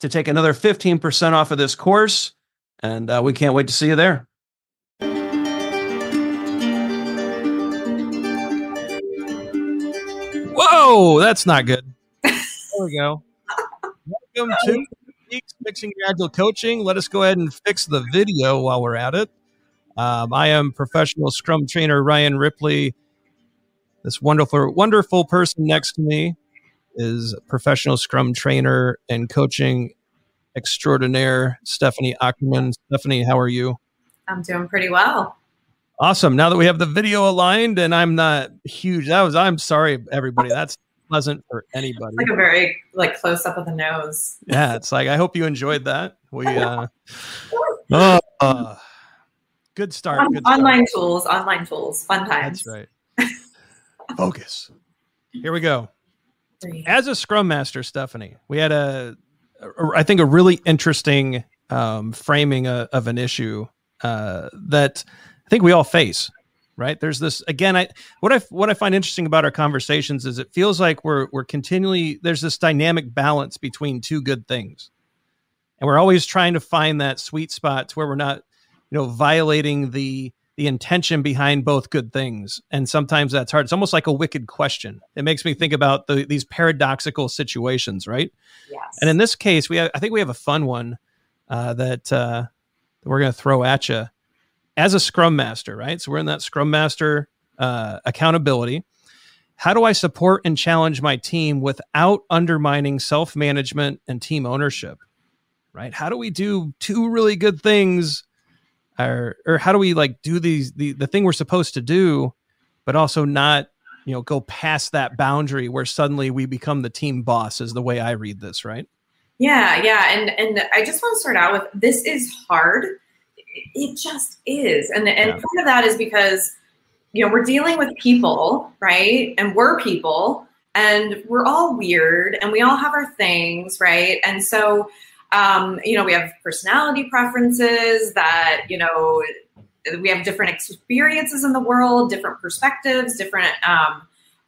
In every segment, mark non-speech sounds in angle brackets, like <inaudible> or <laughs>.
to take another 15% off of this course. And uh, we can't wait to see you there. Whoa, that's not good. <laughs> There we go. Welcome to Fixing Agile Coaching. Let us go ahead and fix the video while we're at it. Um, I am professional Scrum trainer Ryan Ripley. This wonderful, wonderful person next to me is professional scrum trainer and coaching extraordinaire Stephanie Ockerman. Stephanie, how are you? I'm doing pretty well. Awesome. Now that we have the video aligned and I'm not huge, that was I'm sorry everybody. That's pleasant for anybody. It's like a very like close up of the nose. Yeah, it's like I hope you enjoyed that. We uh, uh, <laughs> uh good start. Good online tools, online tools, fun times. That's right. Focus. Here we go. As a scrum master, Stephanie, we had a, a I think a really interesting um, framing a, of an issue uh, that I think we all face. Right? There's this again. I what I what I find interesting about our conversations is it feels like we're we're continually there's this dynamic balance between two good things, and we're always trying to find that sweet spot to where we're not, you know, violating the the intention behind both good things. And sometimes that's hard. It's almost like a wicked question. It makes me think about the, these paradoxical situations, right? Yes. And in this case, we have, I think we have a fun one uh, that, uh, that we're going to throw at you as a Scrum Master, right? So we're in that Scrum Master uh, accountability. How do I support and challenge my team without undermining self management and team ownership? Right? How do we do two really good things or or how do we like do these the the thing we're supposed to do but also not you know go past that boundary where suddenly we become the team boss is the way i read this right yeah yeah and and i just want to start out with this is hard it just is and and yeah. part of that is because you know we're dealing with people right and we're people and we're all weird and we all have our things right and so um, you know, we have personality preferences that, you know, we have different experiences in the world, different perspectives, different um,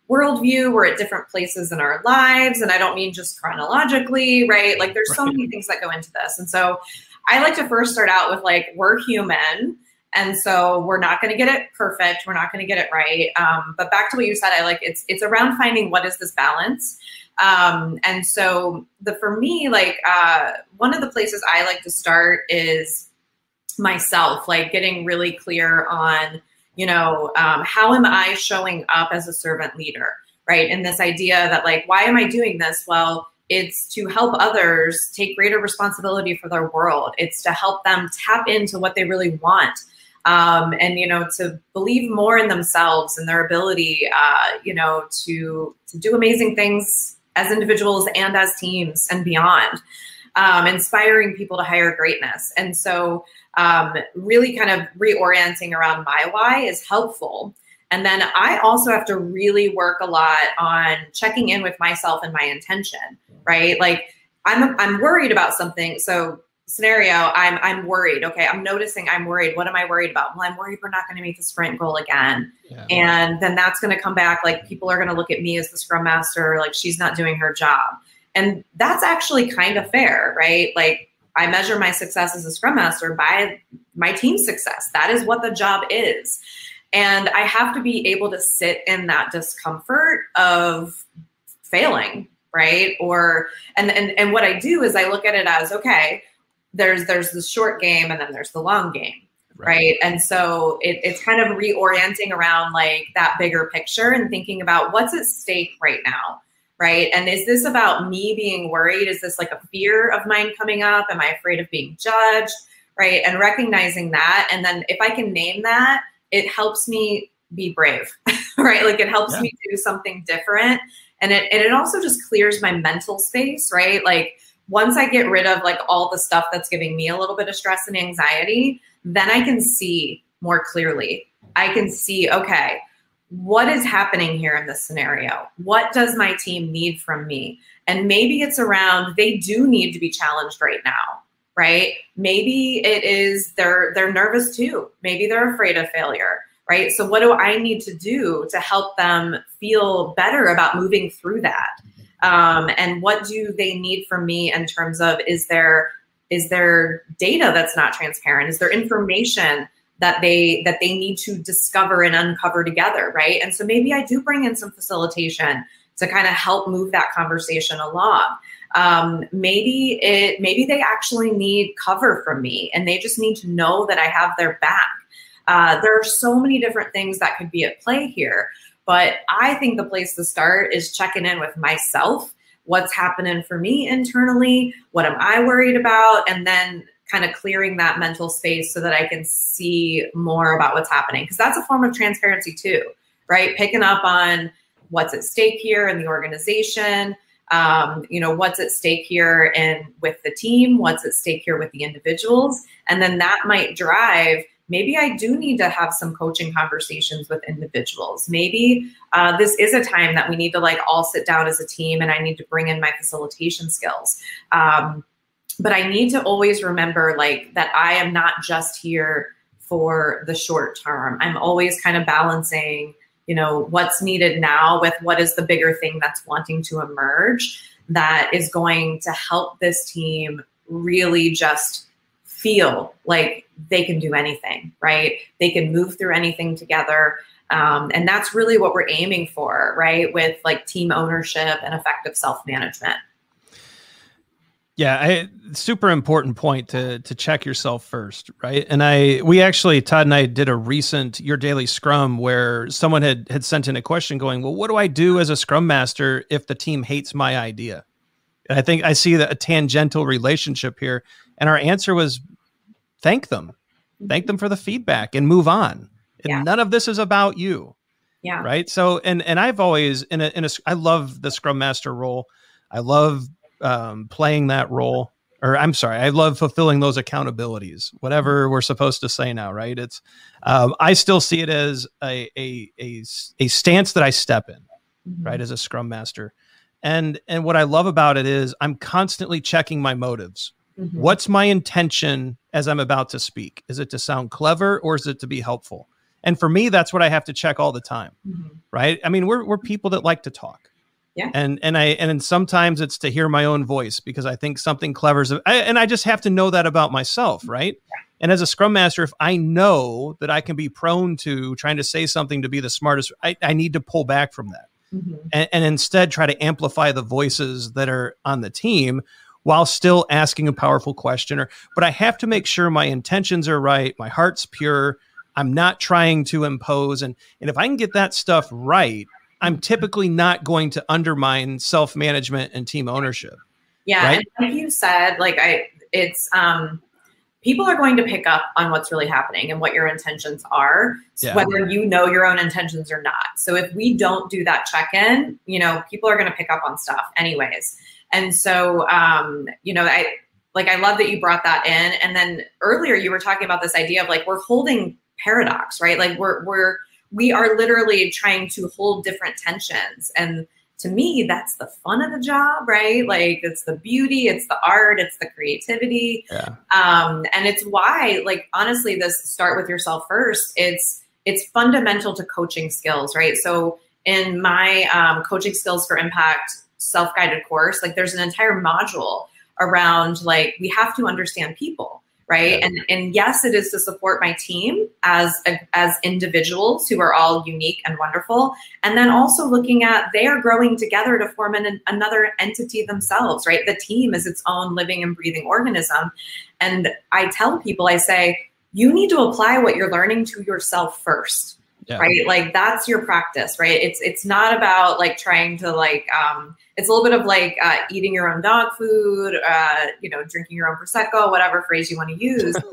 worldview. We're at different places in our lives. And I don't mean just chronologically, right? Like there's so many things that go into this. And so I like to first start out with like, we're human. And so we're not going to get it perfect. We're not going to get it right. Um, but back to what you said, I like it's it's around finding what is this balance. Um, and so the for me, like uh, one of the places I like to start is myself, like getting really clear on, you know, um, how am I showing up as a servant leader, right? And this idea that like, why am I doing this? Well, it's to help others take greater responsibility for their world. It's to help them tap into what they really want. Um, and you know to believe more in themselves and their ability uh, you know to to do amazing things as individuals and as teams and beyond, um, inspiring people to higher greatness. And so, um, really kind of reorienting around my why is helpful. And then I also have to really work a lot on checking in with myself and my intention, right? Like I'm I'm worried about something. So scenario, I'm I'm worried. Okay, I'm noticing I'm worried. What am I worried about? Well, I'm worried we're not going to meet the sprint goal again. Yeah. And then that's going to come back like people are going to look at me as the scrum master like she's not doing her job. And that's actually kind of fair, right? Like I measure my success as a scrum master by my team's success. That is what the job is. And I have to be able to sit in that discomfort of failing, right? Or and and and what I do is I look at it as okay, there's there's the short game and then there's the long game. Right. right. And so it, it's kind of reorienting around like that bigger picture and thinking about what's at stake right now. Right. And is this about me being worried? Is this like a fear of mine coming up? Am I afraid of being judged? Right. And recognizing that. And then if I can name that, it helps me be brave. <laughs> right. Like it helps yeah. me do something different. And it, and it also just clears my mental space. Right. Like, once I get rid of like all the stuff that's giving me a little bit of stress and anxiety, then I can see more clearly. I can see, okay, what is happening here in this scenario? What does my team need from me? And maybe it's around they do need to be challenged right now, right? Maybe it is they're they're nervous too. Maybe they're afraid of failure, right? So what do I need to do to help them feel better about moving through that? Um, and what do they need from me in terms of is there is there data that's not transparent? Is there information that they that they need to discover and uncover together right? And so maybe i do bring in some facilitation to kind of help move that conversation along. Um, maybe it maybe they actually need cover from me and they just need to know that i have their back. Uh, there are so many different things that could be at play here but I think the place to start is checking in with myself. What's happening for me internally? What am I worried about? And then kind of clearing that mental space so that I can see more about what's happening. Because that's a form of transparency too, right? Picking up on what's at stake here in the organization. Um, you know what's at stake here and with the team what's at stake here with the individuals and then that might drive maybe I do need to have some coaching conversations with individuals. Maybe uh, this is a time that we need to like all sit down as a team and I need to bring in my facilitation skills. Um, but I need to always remember like that I am not just here for the short term. I'm always kind of balancing, you know, what's needed now with what is the bigger thing that's wanting to emerge that is going to help this team really just feel like they can do anything, right? They can move through anything together. Um, and that's really what we're aiming for, right? With like team ownership and effective self management. Yeah, I, super important point to to check yourself first, right? And I we actually Todd and I did a recent your daily scrum where someone had had sent in a question going, "Well, what do I do as a scrum master if the team hates my idea?" And I think I see that a tangential relationship here and our answer was thank them. Thank them for the feedback and move on. And yeah. none of this is about you. Yeah. Right. So and and I've always in a in a I love the scrum master role. I love um, playing that role. Or I'm sorry, I love fulfilling those accountabilities. Whatever we're supposed to say now, right? It's um, I still see it as a a a, a stance that I step in, mm-hmm. right, as a scrum master. And and what I love about it is I'm constantly checking my motives Mm-hmm. What's my intention as I'm about to speak? Is it to sound clever or is it to be helpful? And for me, that's what I have to check all the time. Mm-hmm. Right. I mean, we're, we're people that like to talk. Yeah. And and I and sometimes it's to hear my own voice because I think something clever is I, and I just have to know that about myself, right? Yeah. And as a scrum master, if I know that I can be prone to trying to say something to be the smartest, I, I need to pull back from that. Mm-hmm. And, and, instead try to amplify the voices that are on the team while still asking a powerful question or but I have to make sure my intentions are right, my heart's pure, I'm not trying to impose and and if I can get that stuff right, I'm typically not going to undermine self-management and team ownership. Yeah, right? and like you said, like I it's um people are going to pick up on what's really happening and what your intentions are, yeah. whether you know your own intentions or not. So if we don't do that check in, you know, people are going to pick up on stuff anyways. And so, um, you know, I like I love that you brought that in. And then earlier you were talking about this idea of like we're holding paradox, right? Like we're we're we are literally trying to hold different tensions and to me, that's the fun of the job, right? Like it's the beauty, it's the art, it's the creativity. Yeah. Um, and it's why, like, honestly, this start with yourself first. It's it's fundamental to coaching skills, right? So in my um, coaching skills for impact self-guided course, like there's an entire module around like we have to understand people right? And and yes it is to support my team as as individuals who are all unique and wonderful. And then also looking at they are growing together to form an, another entity themselves right? The team is its own living and breathing organism. And i tell people i say you need to apply what you're learning to yourself first yeah. right? Like that's your practice right? It's it's not about like trying to like um it's a little bit of like uh, eating your own dog food uh you know drinking your own prosecco whatever phrase you want to use. <laughs>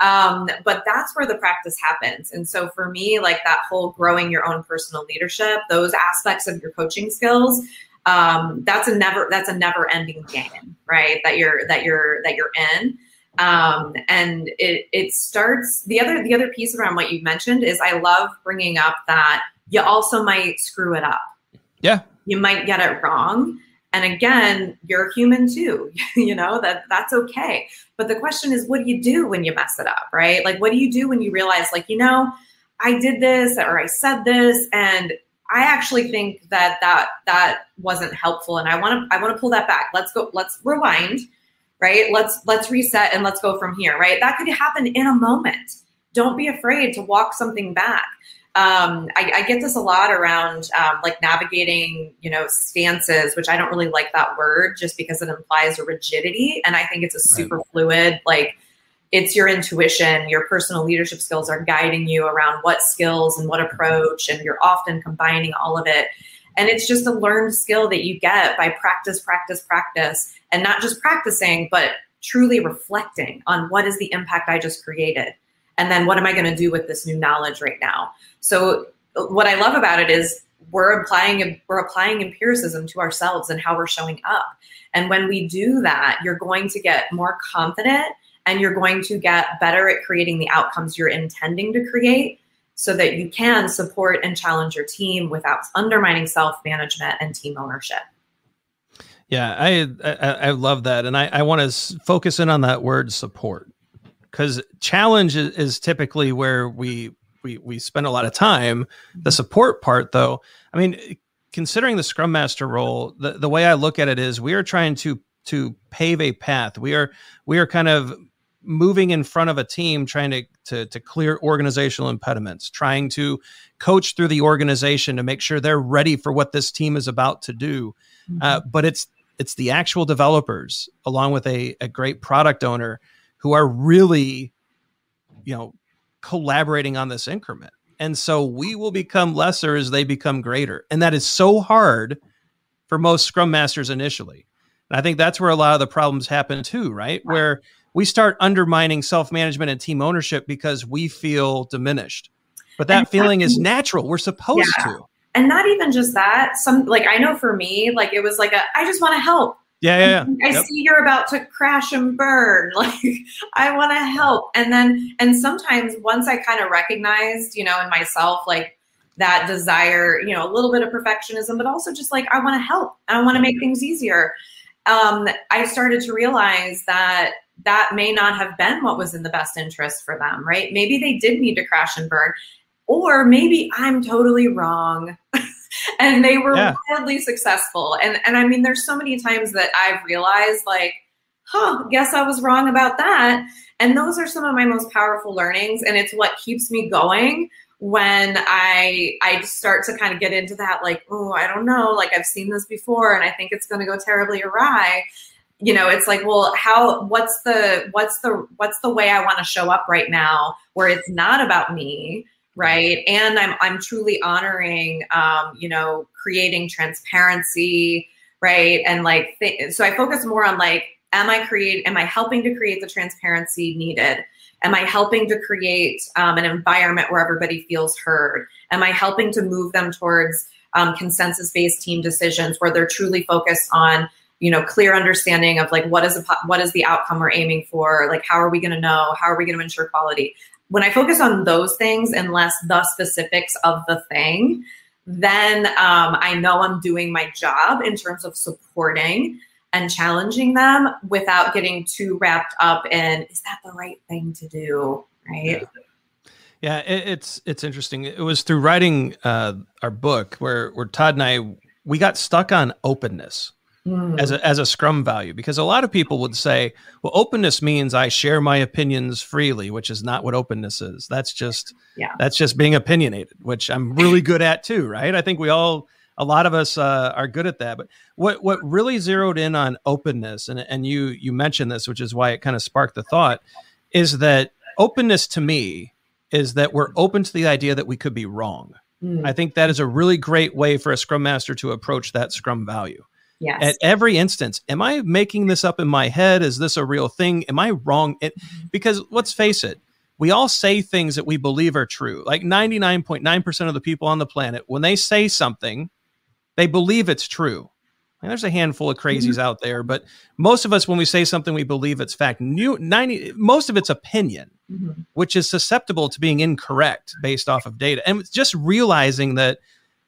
Um but that's where the practice happens. And so for me like that whole growing your own personal leadership those aspects of your coaching skills um that's a never that's a never ending game right that you're that you're that you're in um, and it it starts the other the other piece around what you mentioned is I love bringing up that you also might screw it up. Yeah, you might get it wrong. And again, you're human too, <laughs> you know, that that's okay. But the question is, what do you do when you mess it up, right? Like, what do you do when you realize, like, you know, I did this or I said this and I actually think that that that wasn't helpful and I want to I want to pull that back. Let's go let's rewind right? Let's let's reset and let's go from here, right? That could happen in a moment. Don't be afraid to walk something back. Um, I, I, get this a lot around um, like navigating, you know, stances, which I don't really like that word just because it implies a rigidity, and I think it's a super right. fluid like it's your intuition your personal leadership skills are guiding you around what skills and what approach and you're often combining all of it and it's just a learned skill that you get by practice practice practice and not just practicing, but truly reflecting on what is the impact I just created. And then what am I going to do with this new knowledge right now? So what I love about it is we're applying we're applying empiricism to ourselves and how we're showing up. And when we do that, you're going to get more confident and you're going to get better at creating the outcomes you're intending to create so that you can support and challenge your team without undermining self-management and team ownership. Yeah, I I, I love that, and I, I want to focus in on that word support because challenge is, is, typically where we we we spend a lot of time. The mm-hmm. support part, though, I mean, considering the scrum master role, the the way I look at it is we are trying to to pave a path. We are we are kind of moving in front of a team trying to, to to clear organizational impediments trying to coach through the organization to make sure they're ready for what this team is about to do. Uh, mm-hmm. uh, but it's it's the actual developers along with a, a great product owner who are really you know collaborating on this increment. And so we will become lesser as they become greater. And that is so hard for most scrum masters initially. And i think that's where a lot of the problems happen too right. Where we start undermining self-management and team ownership because we feel diminished but that feeling is natural we're supposed yeah. to and not even just that some like i know for me like it was like a i just want to help yeah, yeah, yeah. I yep. see you're about to crash and burn. <laughs> Like, I want to help. And then, and sometimes once I kind of recognized, you know, in myself, like that desire, you know, a little bit of perfectionism, but also just like, I want to help. I want to make things easier. Um, I started to realize that that may not have been what was in the best interest for them, right? Maybe they did need to crash and burn. Or maybe I'm totally wrong. <laughs> and they were yeah. wildly successful. And and I mean, there's so many times that I've realized, like, huh, guess I was wrong about that. And those are some of my most powerful learnings. And it's what keeps me going when I I start to kind of get into that, like, oh, I don't know, like I've seen this before and I think it's gonna go terribly awry. You know, it's like, well, how what's the what's the what's the way I want to show up right now where it's not about me, right? And i'm i'm truly honoring um you know creating transparency right? And like th- so i focus more on like am i create am i helping to create the transparency needed? Am i helping to create um, an environment where everybody feels heard? Am i helping to move them towards um, consensus based team decisions where they're truly focused on you know clear understanding of like what is a, what is the outcome we're aiming for like how are we going to know how are we going to ensure quality when I focus on those things and less the specifics of the thing, then um, I know I'm doing my job in terms of supporting and challenging them without getting too wrapped up in is that the right thing to do, right? Yeah. Yeah, it, it's it's interesting. It was through writing uh, our book where where Todd and I we got stuck on openness mm. as a as a Scrum value because a lot of people would say, well, openness means I share my opinions freely, which is not what openness is. That's just yeah. that's just being opinionated, which I'm really good at too, right? I think we all a lot of us uh, are good at that. But what what really zeroed in on openness, and and you you mentioned this, which is why it kind of sparked the thought, is that openness to me is that we're open to the idea that we could be wrong. Mm. I think that is a really great way for a scrum master to approach that scrum value. Yes. At every instance, am I making this up in my head? Is this a real thing? Am I wrong? It, mm-hmm. because let's face it, we all say things that we believe are true. Like 99.9% of the people on the planet, when they say something, they believe it's true. And there's a handful of crazies mm-hmm. out there, but most of us, when we say something, we believe it's fact. New, 90, most of it's opinion, mm-hmm. which is susceptible to being incorrect based off of data. And just realizing that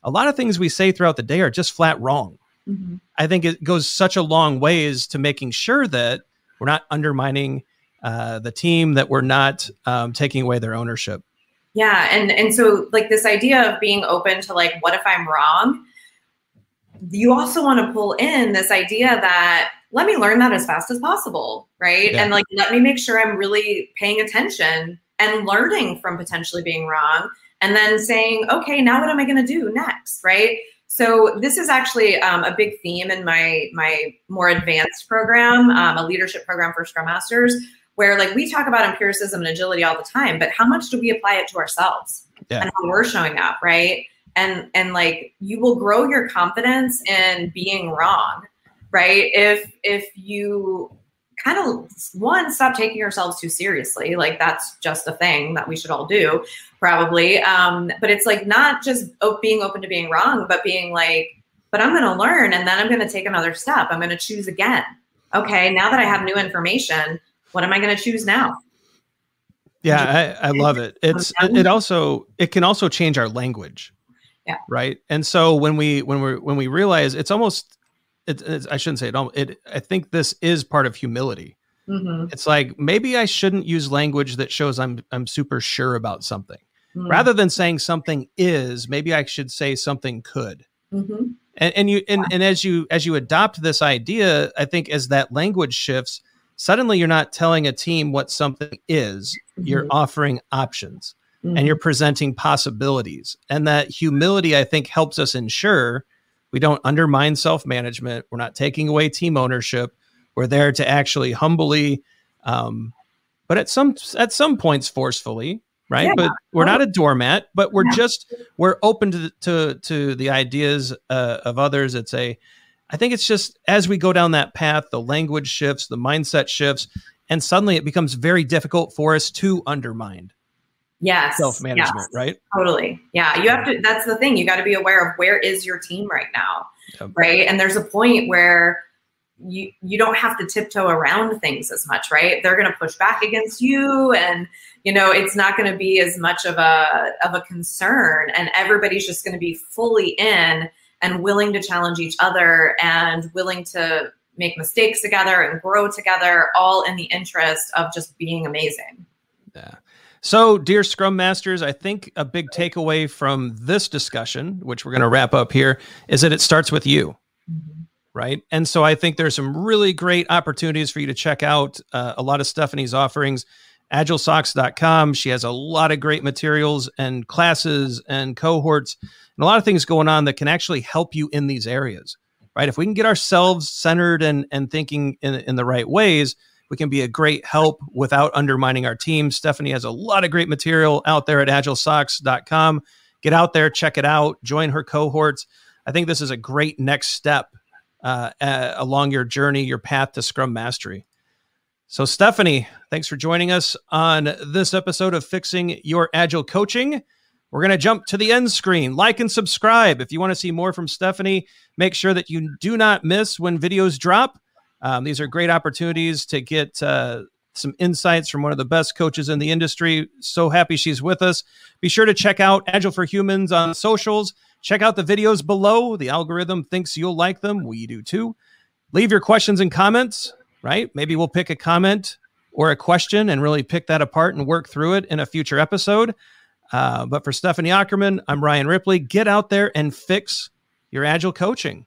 a lot of things we say throughout the day are just flat wrong. Mm-hmm. I think it goes such a long ways to making sure that we're not undermining uh, the team, that we're not um, taking away their ownership. Yeah, and and so like this idea of being open to like, what if I'm wrong? you also want to pull in this idea that let me learn that as fast as possible, right? Yeah. And like let me make sure I'm really paying attention and learning from potentially being wrong and then saying, okay, now what am I going to do next, right? So this is actually um, a big theme in my my more advanced program, um, a leadership program for Scrum Masters, where like we talk about empiricism and agility all the time, but how much do we apply it to ourselves yeah. and how we're showing up, right? and and like you will grow your confidence in being wrong right if if you kind of one stop taking ourselves too seriously. Like that's just a thing that we should all do probably. Um but it's like not just being open to being wrong but being like but i'm going to learn and then i'm going to take another step. I'm going to choose again. Okay now that i have new information what am i going to choose now? Yeah I, I love it. it's it also it can also change our language yeah. Right. And so when we when we when we realize it's almost it, it's, I shouldn't say it. It I think this is part of humility. Mm-hmm. It's like maybe I shouldn't use language that shows I'm I'm super sure about something. Mm-hmm. Rather than saying something is, maybe I should say something could. Mm-hmm. And, and you and, and as you as you adopt this idea, I think as that language shifts, suddenly you're not telling a team what something is. You're mm-hmm. offering options mm-hmm. and you're presenting possibilities. And that humility, I think, helps us ensure we don't undermine self management. We're not taking away team ownership. We're there to actually humbly, um, but at some at some points forcefully, right? Yeah. But we're not a doormat. But we're yeah. just we're open to to to the ideas uh, of others. It's a I think it's just as we go down that path, the language shifts, the mindset shifts, and suddenly it becomes very difficult for us to undermine yes. Self-management yes, right? Totally. Yeah. You have to that's the thing. You got to be aware of where is your team right now yep. right? And there's a point where you you don't have to tiptoe around things as much right? They're going to push back against you and you know it's not going to be as much of a of a concern and everybody's just going to be fully in and willing to challenge each other and willing to make mistakes together and grow together all in the interest of just being amazing. Yeah so, dear Scrum Masters, I think a big takeaway from this discussion, which we're going to wrap up here, is that it starts with you. Right. And so I think there's some really great opportunities for you to check out uh, a lot of Stephanie's offerings. AgileSocks.com. She has a lot of great materials and classes and cohorts and a lot of things going on that can actually help you in these areas. Right. If we can get ourselves centered and, and thinking in, in the right ways, we can be a great help without undermining our team. Stephanie has a lot of great material out there at agilesocks.com. Get out there, check it out, join her cohorts. I think this is a great next step uh, uh, along your journey, your path to Scrum Mastery. So, Stephanie, thanks for joining us on this episode of Fixing Your Agile Coaching. We're going to jump to the end screen. Like and subscribe. If you want to see more from Stephanie, make sure that you do not miss when videos drop. Um, these are great opportunities to get uh, some insights from one of the best coaches in the industry. So happy she's with us. Be sure to check out Agile for Humans on socials. Check out the videos below. The algorithm thinks you'll like them. We do too. Leave your questions and comments, right? Maybe we'll pick a comment or a question and really pick that apart and work through it in a future episode. Uh, but for Stephanie Ockerman, I'm Ryan Ripley. Get out there and fix your agile coaching.